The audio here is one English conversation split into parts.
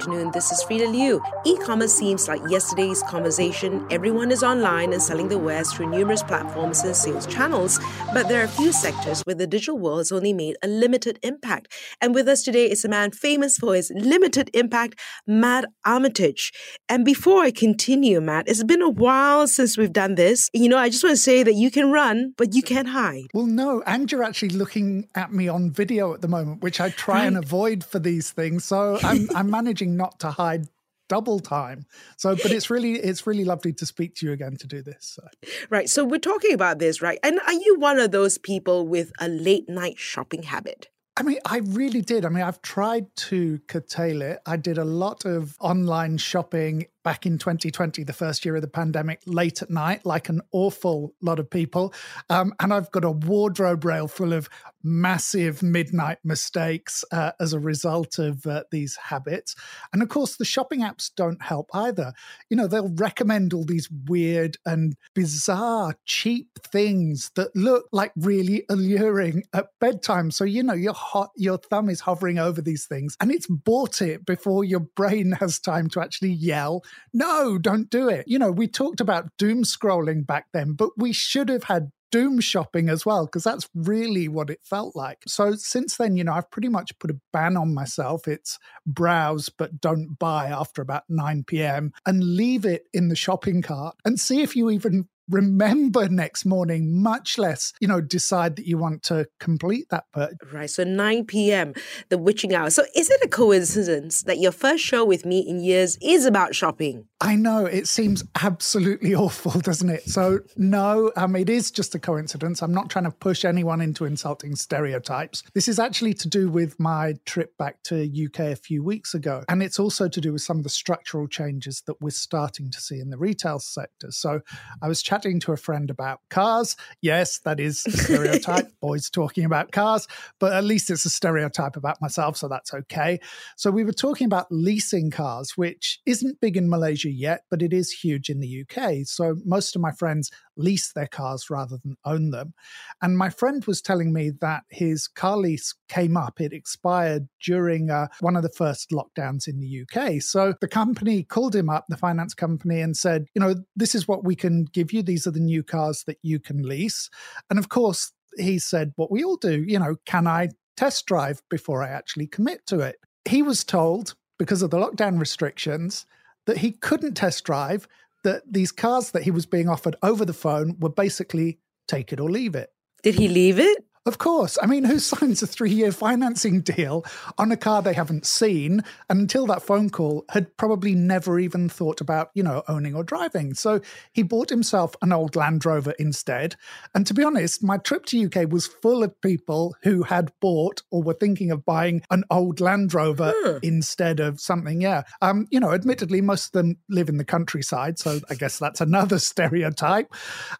Afternoon. This is Freda Liu. E commerce seems like yesterday's conversation. Everyone is online and selling their wares through numerous platforms and sales channels. But there are a few sectors where the digital world has only made a limited impact. And with us today is a man famous for his limited impact, Matt Armitage. And before I continue, Matt, it's been a while since we've done this. You know, I just want to say that you can run, but you can't hide. Well, no, and you're actually looking at me on video at the moment, which I try right. and avoid for these things. So I'm, I'm managing not to hide double time. So, but it's really it's really lovely to speak to you again to do this. So. Right. So we're talking about this, right? And are you one of those people with a late night shopping habit? I mean, I really did. I mean, I've tried to curtail it. I did a lot of online shopping back in 2020, the first year of the pandemic, late at night, like an awful lot of people. Um, and I've got a wardrobe rail full of massive midnight mistakes uh, as a result of uh, these habits. And of course, the shopping apps don't help either. You know, they'll recommend all these weird and bizarre, cheap things that look like really alluring at bedtime. So, you know, your hot, your thumb is hovering over these things and it's bought it before your brain has time to actually yell no, don't do it. You know, we talked about doom scrolling back then, but we should have had doom shopping as well, because that's really what it felt like. So since then, you know, I've pretty much put a ban on myself. It's browse, but don't buy after about 9 p.m. and leave it in the shopping cart and see if you even remember next morning, much less, you know, decide that you want to complete that purchase. Right. So 9 p.m., the witching hour. So is it a coincidence that your first show with me in years is about shopping? I know it seems absolutely awful, doesn't it? So no, um, it is just a coincidence. I'm not trying to push anyone into insulting stereotypes. This is actually to do with my trip back to UK a few weeks ago, and it's also to do with some of the structural changes that we're starting to see in the retail sector. So I was chatting chatting to a friend about cars. Yes, that is a stereotype, boys talking about cars, but at least it's a stereotype about myself, so that's okay. So we were talking about leasing cars, which isn't big in Malaysia yet, but it is huge in the UK. So most of my friends lease their cars rather than own them. And my friend was telling me that his car lease came up, it expired during uh, one of the first lockdowns in the UK. So the company called him up, the finance company, and said, you know, this is what we can give you. These are the new cars that you can lease. And of course, he said, what we all do, you know, can I test drive before I actually commit to it? He was told, because of the lockdown restrictions, that he couldn't test drive that these cars that he was being offered over the phone were basically take it or leave it. Did he leave it? Of course. I mean, who signs a three year financing deal on a car they haven't seen and until that phone call had probably never even thought about, you know, owning or driving? So he bought himself an old Land Rover instead. And to be honest, my trip to UK was full of people who had bought or were thinking of buying an old Land Rover hmm. instead of something. Yeah. Um, you know, admittedly, most of them live in the countryside. So I guess that's another stereotype.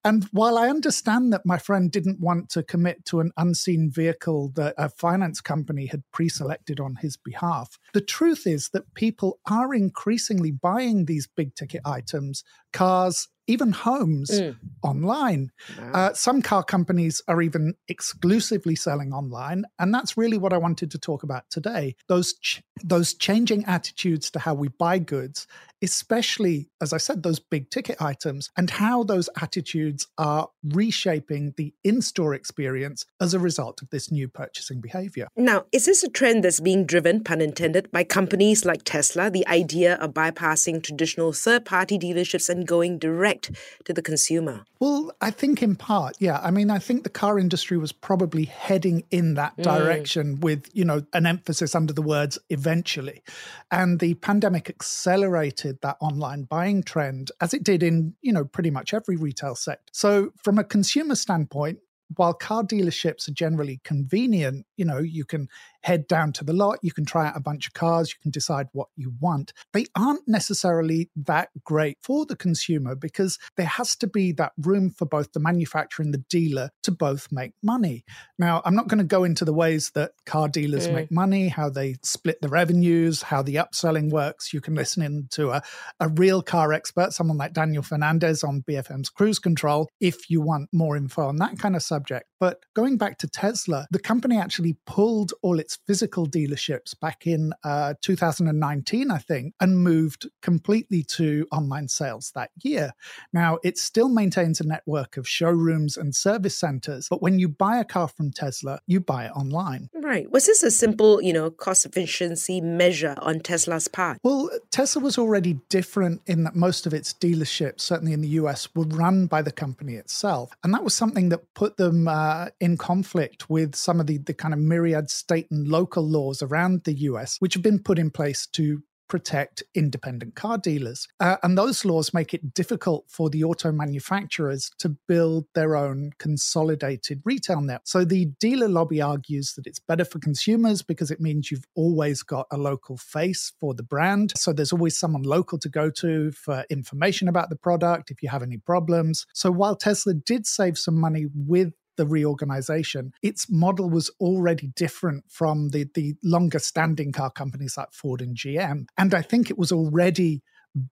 And while I understand that my friend didn't want to commit to an unseen vehicle that a finance company had pre selected on his behalf. The truth is that people are increasingly buying these big ticket items, cars, even homes mm. online. Wow. Uh, some car companies are even exclusively selling online, and that's really what I wanted to talk about today. Those ch- those changing attitudes to how we buy goods, especially as I said, those big ticket items, and how those attitudes are reshaping the in-store experience as a result of this new purchasing behavior. Now, is this a trend that's being driven, pun intended, by companies like Tesla? The idea of bypassing traditional third-party dealerships and going direct to the consumer? Well, I think in part, yeah. I mean, I think the car industry was probably heading in that mm. direction mm. with, you know, an emphasis under the words eventually. And the pandemic accelerated that online buying trend as it did in, you know, pretty much every retail sector. So from a consumer standpoint, while car dealerships are generally convenient, you know, you can head down to the lot, you can try out a bunch of cars, you can decide what you want. They aren't necessarily that great for the consumer because there has to be that room for both the manufacturer and the dealer to both make money. Now, I'm not going to go into the ways that car dealers mm. make money, how they split the revenues, how the upselling works. You can listen in to a, a real car expert, someone like Daniel Fernandez on BFM's Cruise Control, if you want more info on that kind of subject. But going back to Tesla, the company actually pulled all its physical dealerships back in uh, 2019, I think, and moved completely to online sales that year. Now, it still maintains a network of showrooms and service centers, but when you buy a car from Tesla, you buy it online. Right. Was this a simple, you know, cost efficiency measure on Tesla's part? Well, Tesla was already different in that most of its dealerships, certainly in the US, were run by the company itself. And that was something that put them uh, in conflict with some of the, the kind of myriad state and local laws around the US, which have been put in place to protect independent car dealers. Uh, and those laws make it difficult for the auto manufacturers to build their own consolidated retail net. So the dealer lobby argues that it's better for consumers because it means you've always got a local face for the brand. So there's always someone local to go to for information about the product if you have any problems. So while Tesla did save some money with the reorganization, its model was already different from the, the longer standing car companies like Ford and GM. And I think it was already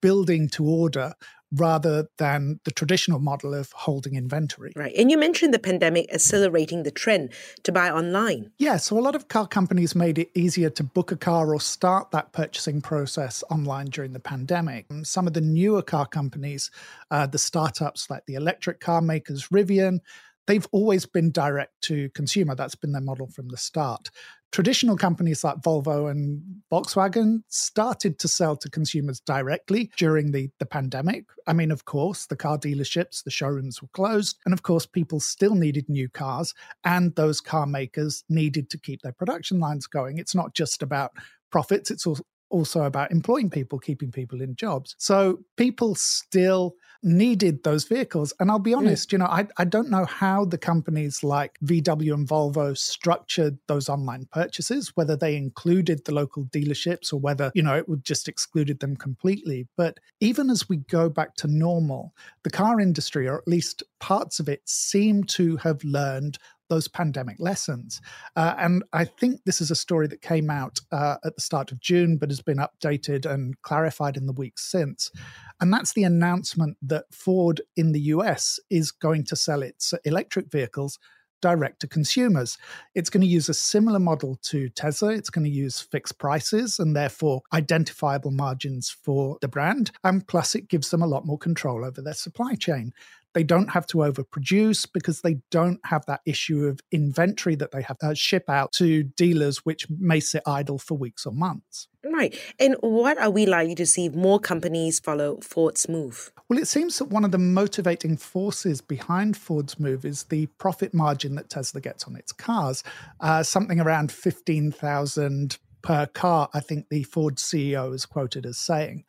building to order rather than the traditional model of holding inventory. Right. And you mentioned the pandemic accelerating the trend to buy online. Yeah. So a lot of car companies made it easier to book a car or start that purchasing process online during the pandemic. Some of the newer car companies, uh, the startups like the electric car makers Rivian, they've always been direct to consumer. That's been their model from the start. Traditional companies like Volvo and Volkswagen started to sell to consumers directly during the, the pandemic. I mean, of course, the car dealerships, the showrooms were closed. And of course, people still needed new cars, and those car makers needed to keep their production lines going. It's not just about profits, it's also about employing people, keeping people in jobs. So people still needed those vehicles. And I'll be honest, mm. you know, I, I don't know how the companies like VW and Volvo structured those online purchases, whether they included the local dealerships or whether, you know, it would just excluded them completely. But even as we go back to normal, the car industry, or at least parts of it, seem to have learned those pandemic lessons. Uh, and I think this is a story that came out uh, at the start of June, but has been updated and clarified in the weeks since. And that's the announcement that Ford in the US is going to sell its electric vehicles direct to consumers. It's going to use a similar model to Tesla. It's going to use fixed prices and therefore identifiable margins for the brand. And plus, it gives them a lot more control over their supply chain. They don't have to overproduce because they don't have that issue of inventory that they have to ship out to dealers, which may sit idle for weeks or months. Right. And what are we likely to see more companies follow Ford's move? Well, it seems that one of the motivating forces behind Ford's move is the profit margin that Tesla gets on its cars, uh, something around 15,000 per car, I think the Ford CEO is quoted as saying.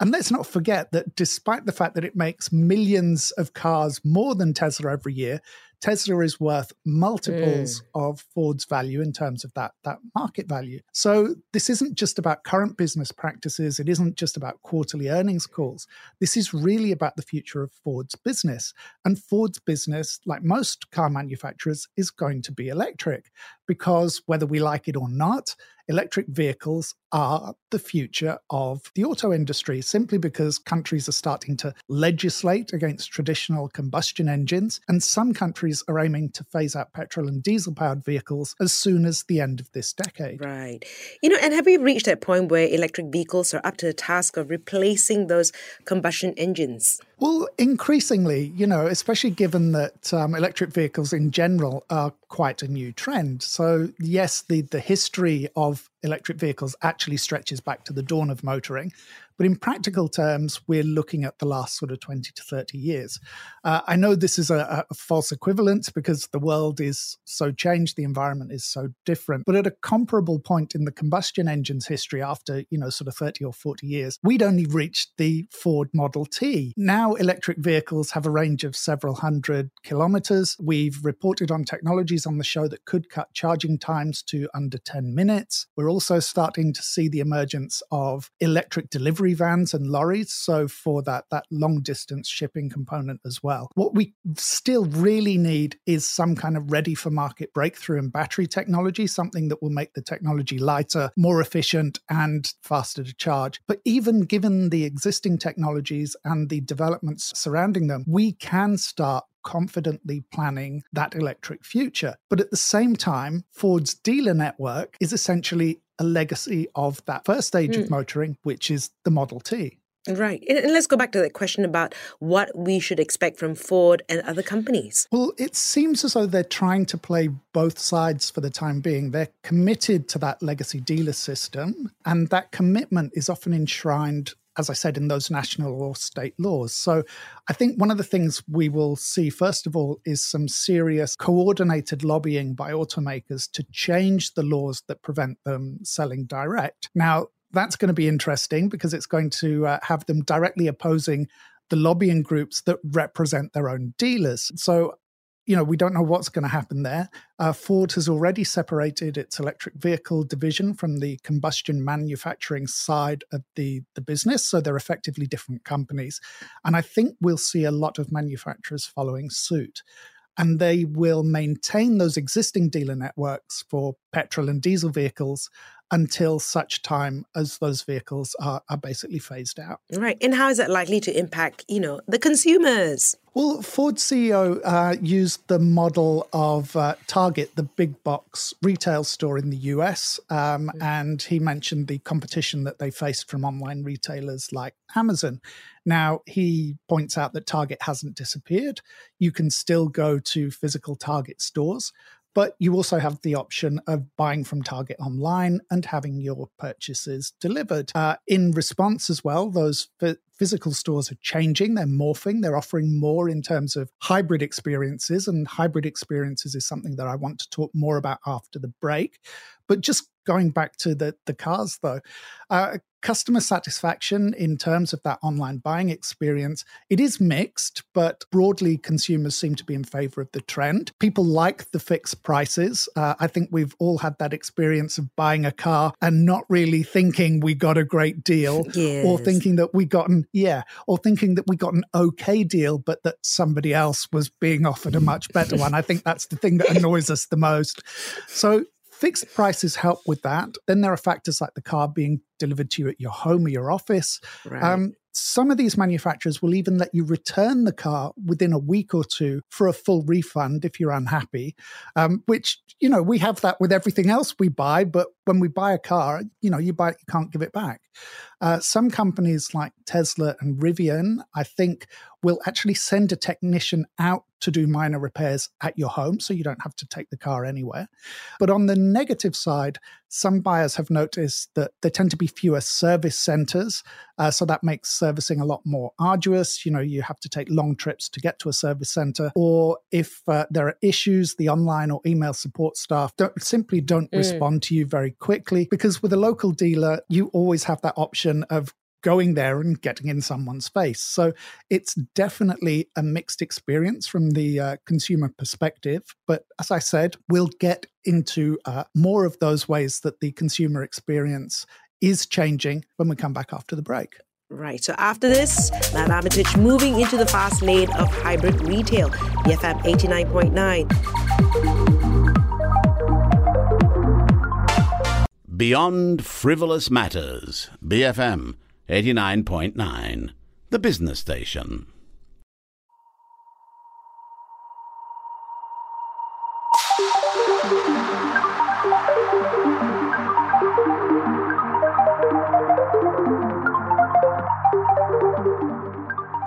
And let's not forget that despite the fact that it makes millions of cars more than Tesla every year, Tesla is worth multiples mm. of Ford's value in terms of that, that market value. So this isn't just about current business practices. It isn't just about quarterly earnings calls. This is really about the future of Ford's business. And Ford's business, like most car manufacturers, is going to be electric because whether we like it or not, electric vehicles are the future of the auto industry simply because countries are starting to legislate against traditional combustion engines, and some countries are aiming to phase out petrol and diesel powered vehicles as soon as the end of this decade. Right. You know, and have we reached that point where electric vehicles are up to the task of replacing those combustion engines? Well, increasingly, you know, especially given that um, electric vehicles in general are quite a new trend. So, yes, the, the history of electric vehicles actually stretches back to the dawn of motoring. But in practical terms, we're looking at the last sort of 20 to 30 years. Uh, I know this is a, a false equivalent because the world is so changed, the environment is so different. But at a comparable point in the combustion engine's history, after, you know, sort of 30 or 40 years, we'd only reached the Ford Model T. Now electric vehicles have a range of several hundred kilometers. We've reported on technologies on the show that could cut charging times to under 10 minutes. We're also starting to see the emergence of electric delivery vans and lorries. So for that that long distance shipping component as well. What we still really need is some kind of ready for market breakthrough in battery technology, something that will make the technology lighter, more efficient, and faster to charge. But even given the existing technologies and the developments surrounding them, we can start confidently planning that electric future. But at the same time, Ford's dealer network is essentially a legacy of that first stage mm. of motoring, which is the Model T. Right. And let's go back to that question about what we should expect from Ford and other companies. Well, it seems as though they're trying to play both sides for the time being. They're committed to that legacy dealer system, and that commitment is often enshrined as I said, in those national or state laws. So I think one of the things we will see, first of all, is some serious coordinated lobbying by automakers to change the laws that prevent them selling direct. Now, that's going to be interesting because it's going to uh, have them directly opposing the lobbying groups that represent their own dealers. So you know, we don't know what's going to happen there. Uh, Ford has already separated its electric vehicle division from the combustion manufacturing side of the, the business. So they're effectively different companies. And I think we'll see a lot of manufacturers following suit. And they will maintain those existing dealer networks for petrol and diesel vehicles until such time as those vehicles are, are basically phased out. Right. And how is that likely to impact, you know, the consumers? Well, Ford CEO uh, used the model of uh, Target, the big box retail store in the US, um, mm-hmm. and he mentioned the competition that they faced from online retailers like Amazon. Now, he points out that Target hasn't disappeared. You can still go to physical Target stores, but you also have the option of buying from Target online and having your purchases delivered. Uh, in response, as well, those f- physical stores are changing, they're morphing, they're offering more in terms of hybrid experiences. And hybrid experiences is something that I want to talk more about after the break. But just going back to the, the cars, though, uh, customer satisfaction in terms of that online buying experience, it is mixed, but broadly consumers seem to be in favor of the trend. People like the fixed prices. Uh, I think we've all had that experience of buying a car and not really thinking we got a great deal yes. or thinking that we got an, yeah, or thinking that we got an okay deal, but that somebody else was being offered a much better one. I think that's the thing that annoys us the most. So Fixed prices help with that. Then there are factors like the car being delivered to you at your home or your office. Right. Um, some of these manufacturers will even let you return the car within a week or two for a full refund if you're unhappy, um, which, you know, we have that with everything else we buy. But when we buy a car, you know, you buy it, you can't give it back. Uh, some companies like Tesla and Rivian, I think, will actually send a technician out to do minor repairs at your home so you don't have to take the car anywhere. But on the negative side, some buyers have noticed that there tend to be fewer service centers. Uh, so that makes servicing a lot more arduous. You know, you have to take long trips to get to a service center. Or if uh, there are issues, the online or email support staff don't, simply don't mm. respond to you very quickly. Because with a local dealer, you always have that option of going there and getting in someone's face. So it's definitely a mixed experience from the uh, consumer perspective. But as I said, we'll get into uh, more of those ways that the consumer experience is changing when we come back after the break. Right. So after this, Matt Armitage moving into the fast lane of hybrid retail, BFM 89.9. Beyond Frivolous Matters, BFM 89.9, the business station.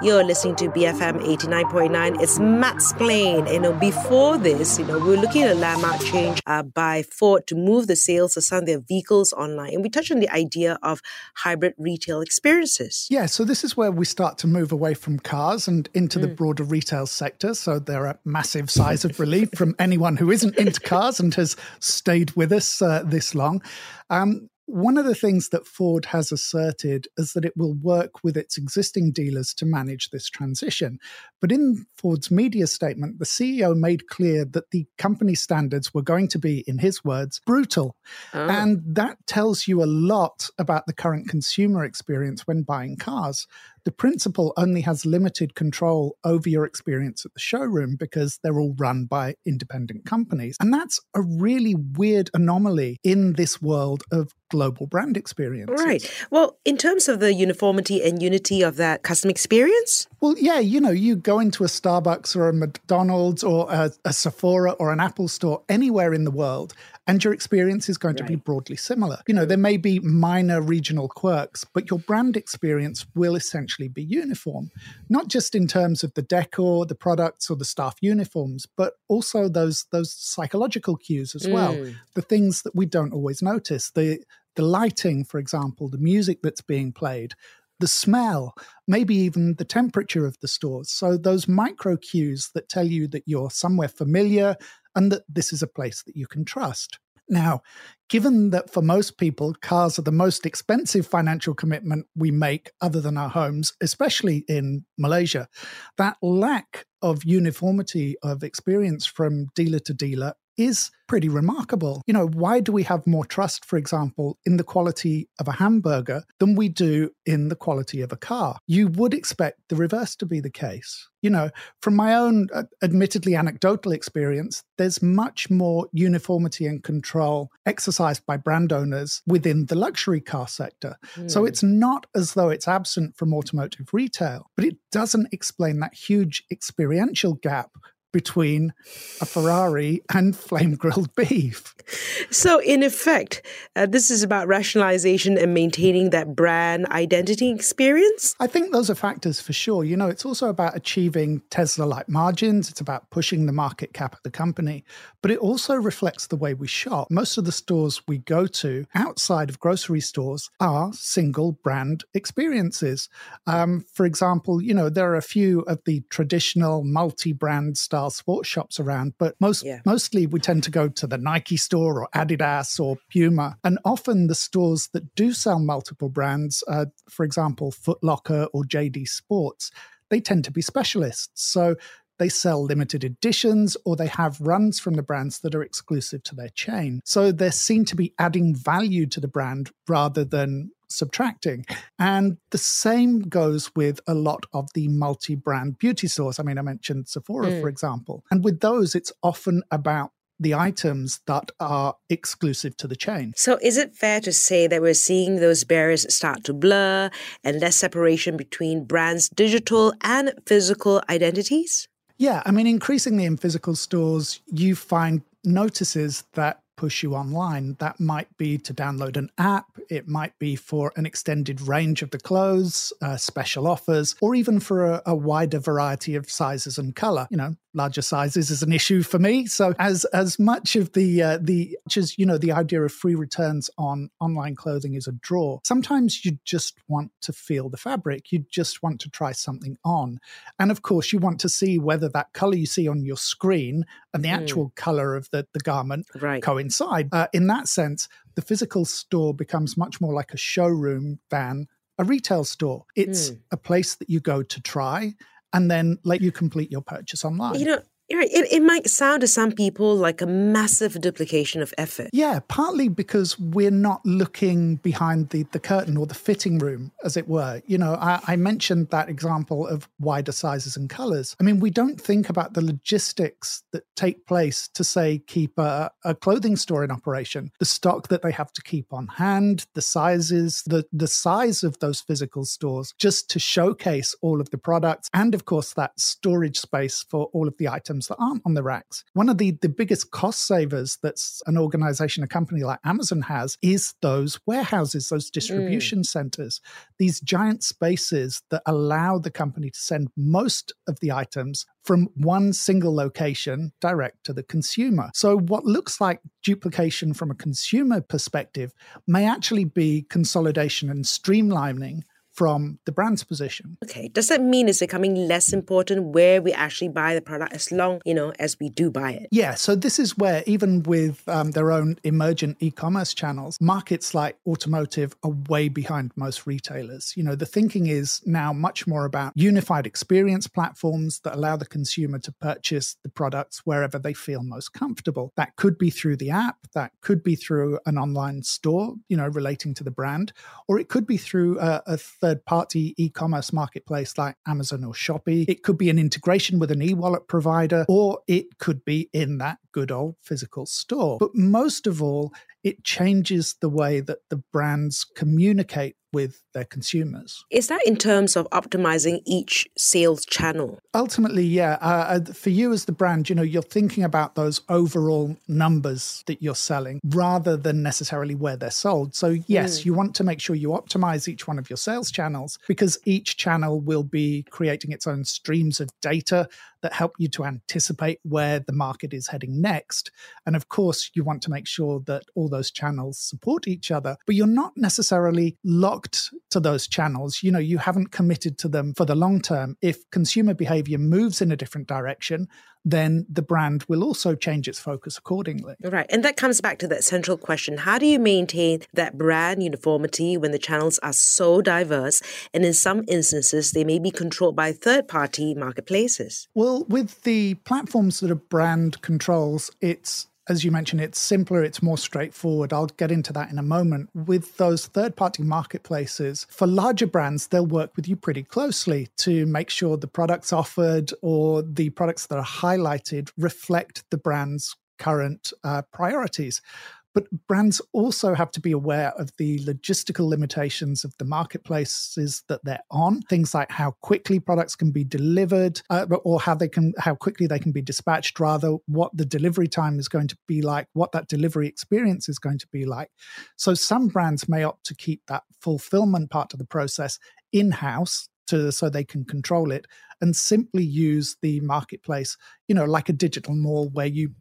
You're listening to BFM 89.9. It's Mattsplained. You know, before this, you know, we are looking at a landmark change uh, by Ford to move the sales of some of their vehicles online. And we touched on the idea of hybrid retail experiences. Yeah, so this is where we start to move away from cars and into mm. the broader retail sector. So they're a massive sighs of relief from anyone who isn't into cars and has stayed with us uh, this long. Um, one of the things that Ford has asserted is that it will work with its existing dealers to manage this transition. But in Ford's media statement, the CEO made clear that the company standards were going to be, in his words, brutal. Oh. And that tells you a lot about the current consumer experience when buying cars the principal only has limited control over your experience at the showroom because they're all run by independent companies. And that's a really weird anomaly in this world of global brand experience. Right. Well, in terms of the uniformity and unity of that customer experience? Well, yeah, you know, you go into a Starbucks or a McDonald's or a, a Sephora or an Apple store anywhere in the world, and your experience is going right. to be broadly similar. You know, there may be minor regional quirks, but your brand experience will essentially be uniform, not just in terms of the decor, the products, or the staff uniforms, but also those those psychological cues as mm. well, the things that we don't always notice. The the lighting, for example, the music that's being played, the smell, maybe even the temperature of the stores. So, those micro cues that tell you that you're somewhere familiar and that this is a place that you can trust. Now, given that for most people, cars are the most expensive financial commitment we make other than our homes, especially in Malaysia, that lack of uniformity of experience from dealer to dealer is pretty remarkable. You know, why do we have more trust, for example, in the quality of a hamburger than we do in the quality of a car? You would expect the reverse to be the case. You know, from my own uh, admittedly anecdotal experience, there's much more uniformity and control exercised by brand owners within the luxury car sector. Mm. So hmm. it's not as though it's absent from automotive retail, but it doesn't explain that huge experiential gap between a Ferrari and flame grilled beef. So, in effect, uh, this is about rationalization and maintaining that brand identity experience? I think those are factors for sure. You know, it's also about achieving Tesla like margins, it's about pushing the market cap of the company, but it also reflects the way we shop. Most of the stores we go to outside of grocery stores are single brand experiences. Um, for example, you know, there are a few of the traditional multi brand style style sports shops around, but most yeah. mostly we tend to go to the Nike store or Adidas or Puma. And often the stores that do sell multiple brands, uh, for example, Foot Locker or JD Sports, they tend to be specialists. So they sell limited editions or they have runs from the brands that are exclusive to their chain. So they're seen to be adding value to the brand rather than subtracting. And the same goes with a lot of the multi brand beauty stores. I mean, I mentioned Sephora, mm. for example. And with those, it's often about the items that are exclusive to the chain. So, is it fair to say that we're seeing those barriers start to blur and less separation between brands' digital and physical identities? Yeah, I mean, increasingly in physical stores, you find notices that push you online. That might be to download an app, it might be for an extended range of the clothes, uh, special offers, or even for a, a wider variety of sizes and color. You know, larger sizes is an issue for me. So as as much of the uh, the as you know the idea of free returns on online clothing is a draw. Sometimes you just want to feel the fabric. You just want to try something on, and of course you want to see whether that color you see on your screen and the hmm. actual mm. color of the the garment right. Coincide. Uh, in that sense, the physical store becomes much more like a showroom than a retail store. It's mm. a place that you go to try and then let you complete your purchase online. You know, it, it might sound to some people like a massive duplication of effort. Yeah, partly because we're not looking behind the, the curtain or the fitting room, as it were. You know, I, I mentioned that example of wider sizes and colors. I mean, we don't think about the logistics that take place to, say, keep a, a clothing store in operation, the stock that they have to keep on hand, the sizes, the, the size of those physical stores, just to showcase all of the products, and of course, that storage space for all of the items items that aren't on the racks. One of the, the biggest cost savers that's an organization, a company like Amazon has, is those warehouses, those distribution mm. centers, these giant spaces that allow the company to send most of the items from one single location direct to the consumer. So, what looks like duplication from a consumer perspective may actually be consolidation and streamlining from the brand's position. Okay. Does that mean it's becoming less important where we actually buy the product as long, you know, as we do buy it? Yeah. So this is where even with um, their own emergent e-commerce channels, markets like automotive are way behind most retailers. You know, the thinking is now much more about unified experience platforms that allow the consumer to purchase the products wherever they feel most comfortable. That could be through the app, that could be through an online store, you know, relating to the brand, or it could be through a, a third party e commerce marketplace like Amazon or Shopee. It could be an integration with an e wallet provider, or it could be in that good old physical store. But most of all, it changes the way that the brands communicate with their consumers. Is that in terms of optimizing each sales channel? Ultimately, yeah. Uh, uh, for you as the brand, you know, you're thinking about those overall numbers that you're selling rather than necessarily where they're sold. So, yes, mm. you want to make sure you optimize each one of your sales channels because each channel will be creating its own streams of data that help you to anticipate where the market is heading next. And of course, you want to make sure that all those channels support each other, but you're not necessarily locked to those channels. You know, you haven't committed to them for the long term. If consumer behavior moves in a different direction, then the brand will also change its focus accordingly. Right. And that comes back to that central question How do you maintain that brand uniformity when the channels are so diverse and in some instances they may be controlled by third party marketplaces? Well, with the platforms that are brand controls, it's as you mentioned, it's simpler, it's more straightforward. I'll get into that in a moment. With those third party marketplaces, for larger brands, they'll work with you pretty closely to make sure the products offered or the products that are highlighted reflect the brand's current uh, priorities. But brands also have to be aware of the logistical limitations of the marketplaces that they're on. Things like how quickly products can be delivered, uh, or how they can how quickly they can be dispatched. Rather, what the delivery time is going to be like, what that delivery experience is going to be like. So some brands may opt to keep that fulfillment part of the process in house to so they can control it and simply use the marketplace, you know, like a digital mall where you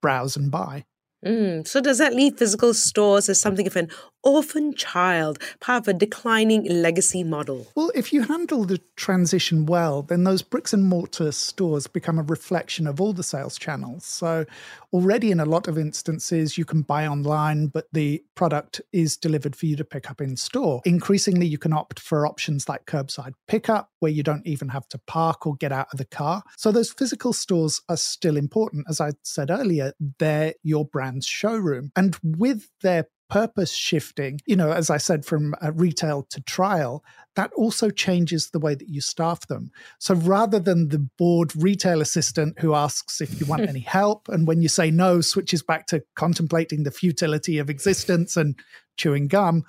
browse and buy. Mm, so does that leave physical stores as something of an orphan child, part of a declining legacy model? Well, if you handle the transition well, then those bricks and mortar stores become a reflection of all the sales channels. So already in a lot of instances, you can buy online, but the product is delivered for you to pick up in store. Increasingly, you can opt for options like curbside pickup, where you don't even have to park or get out of the car. So those physical stores are still important. As I said earlier, they're your brand's showroom. And with their purpose shifting, you know, as I said, from uh, retail to trial, that also changes the way that you staff them. So rather than the bored retail assistant who asks if you want any help, and when you say no, switches back to contemplating the futility of existence and chewing gum,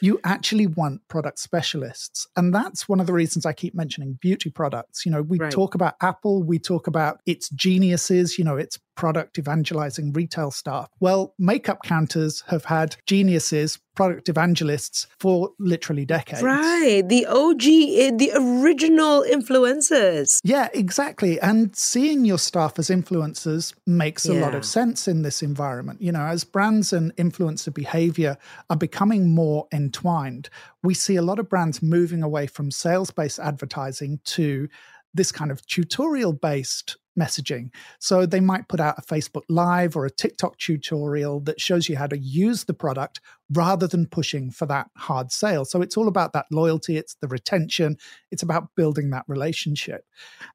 you actually want product specialists. And that's one of the reasons I keep mentioning beauty products. You know, we right. talk about Apple, we talk about its geniuses, you know, its product evangelizing retail staff. Well, makeup counters have had geniuses, product evangelists for literally decades. Right. The OG, eh, the original influencers. Yeah, exactly. And seeing your staff as influencers makes yeah. a lot of sense in this environment. You know, as brands and influencer behavior are becoming more entwined, we see a lot of brands moving away from sales based advertising to this kind of tutorial based messaging. So they might put out a Facebook Live or a TikTok tutorial that shows you how to use the product rather than pushing for that hard sale. So it's all about that loyalty, it's the retention, it's about building that relationship.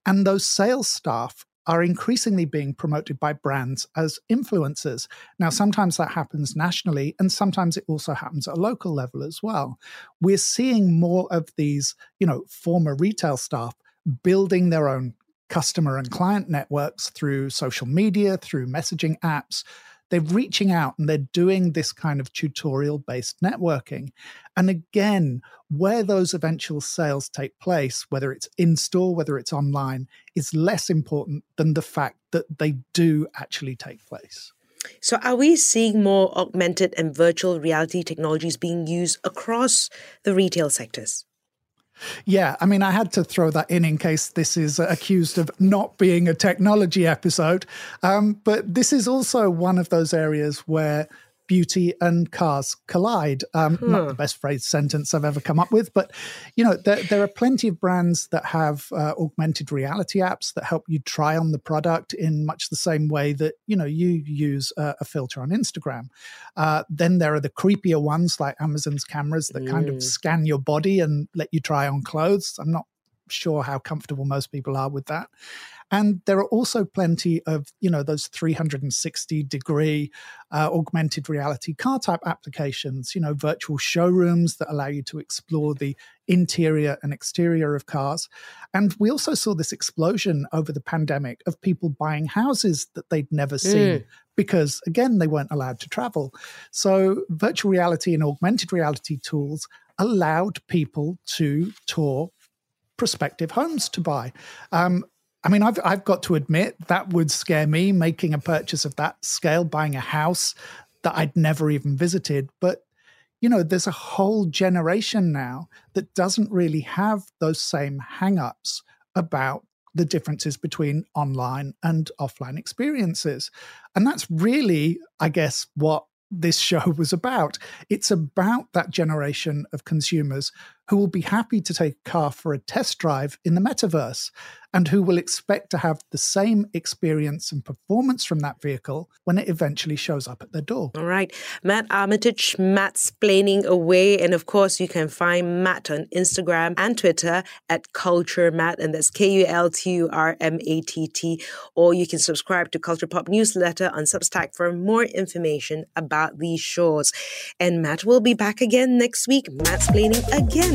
And those sales staff are increasingly being promoted by brands as influencers. Now, sometimes that happens nationally, and sometimes it also happens at a local level as well. We're seeing more of these, you know, former retail staff building their own customer and client networks through social media, through messaging apps they're reaching out and they're doing this kind of tutorial based networking. And again, where those eventual sales take place, whether it's in store, whether it's online, is less important than the fact that they do actually take place. So, are we seeing more augmented and virtual reality technologies being used across the retail sectors? Yeah, I mean, I had to throw that in in case this is accused of not being a technology episode. Um, but this is also one of those areas where beauty and cars collide. Um, hmm. Not the best phrase sentence I've ever come up with, but you know there, there are plenty of brands that have uh, augmented reality apps that help you try on the product in much the same way that you know you use a, a filter on Instagram. Uh, then there are the creepier ones like Amazon's cameras that mm. kind of hmm. scan your body and let you try on clothes. I'm not sure how comfortable most people are with that. And there are also plenty of, you know, those 360 degree uh, augmented reality car type applications, you know, virtual showrooms that allow you to explore the interior and exterior of cars. And we also saw this explosion over the pandemic of people buying houses that they'd never seen. Mm. Because again, they weren't allowed to travel. So, virtual reality and augmented reality tools allowed people to tour prospective homes to buy. Um, I mean, I've I've got to admit that would scare me making a purchase of that scale, buying a house that I'd never even visited. But you know, there's a whole generation now that doesn't really have those same hang-ups about the differences between online and offline experiences. And that's really, I guess, what this show was about. It's about that generation of consumers who will be happy to take a car for a test drive in the metaverse and who will expect to have the same experience and performance from that vehicle when it eventually shows up at their door. All right. Matt Armitage, Matt's planning away. And of course, you can find Matt on Instagram and Twitter at Kultur Matt, and that's K U L T U R M A T T. Or you can subscribe to Culture Pop newsletter on Substack for more information about these shows. And Matt will be back again next week. Matt's planning again.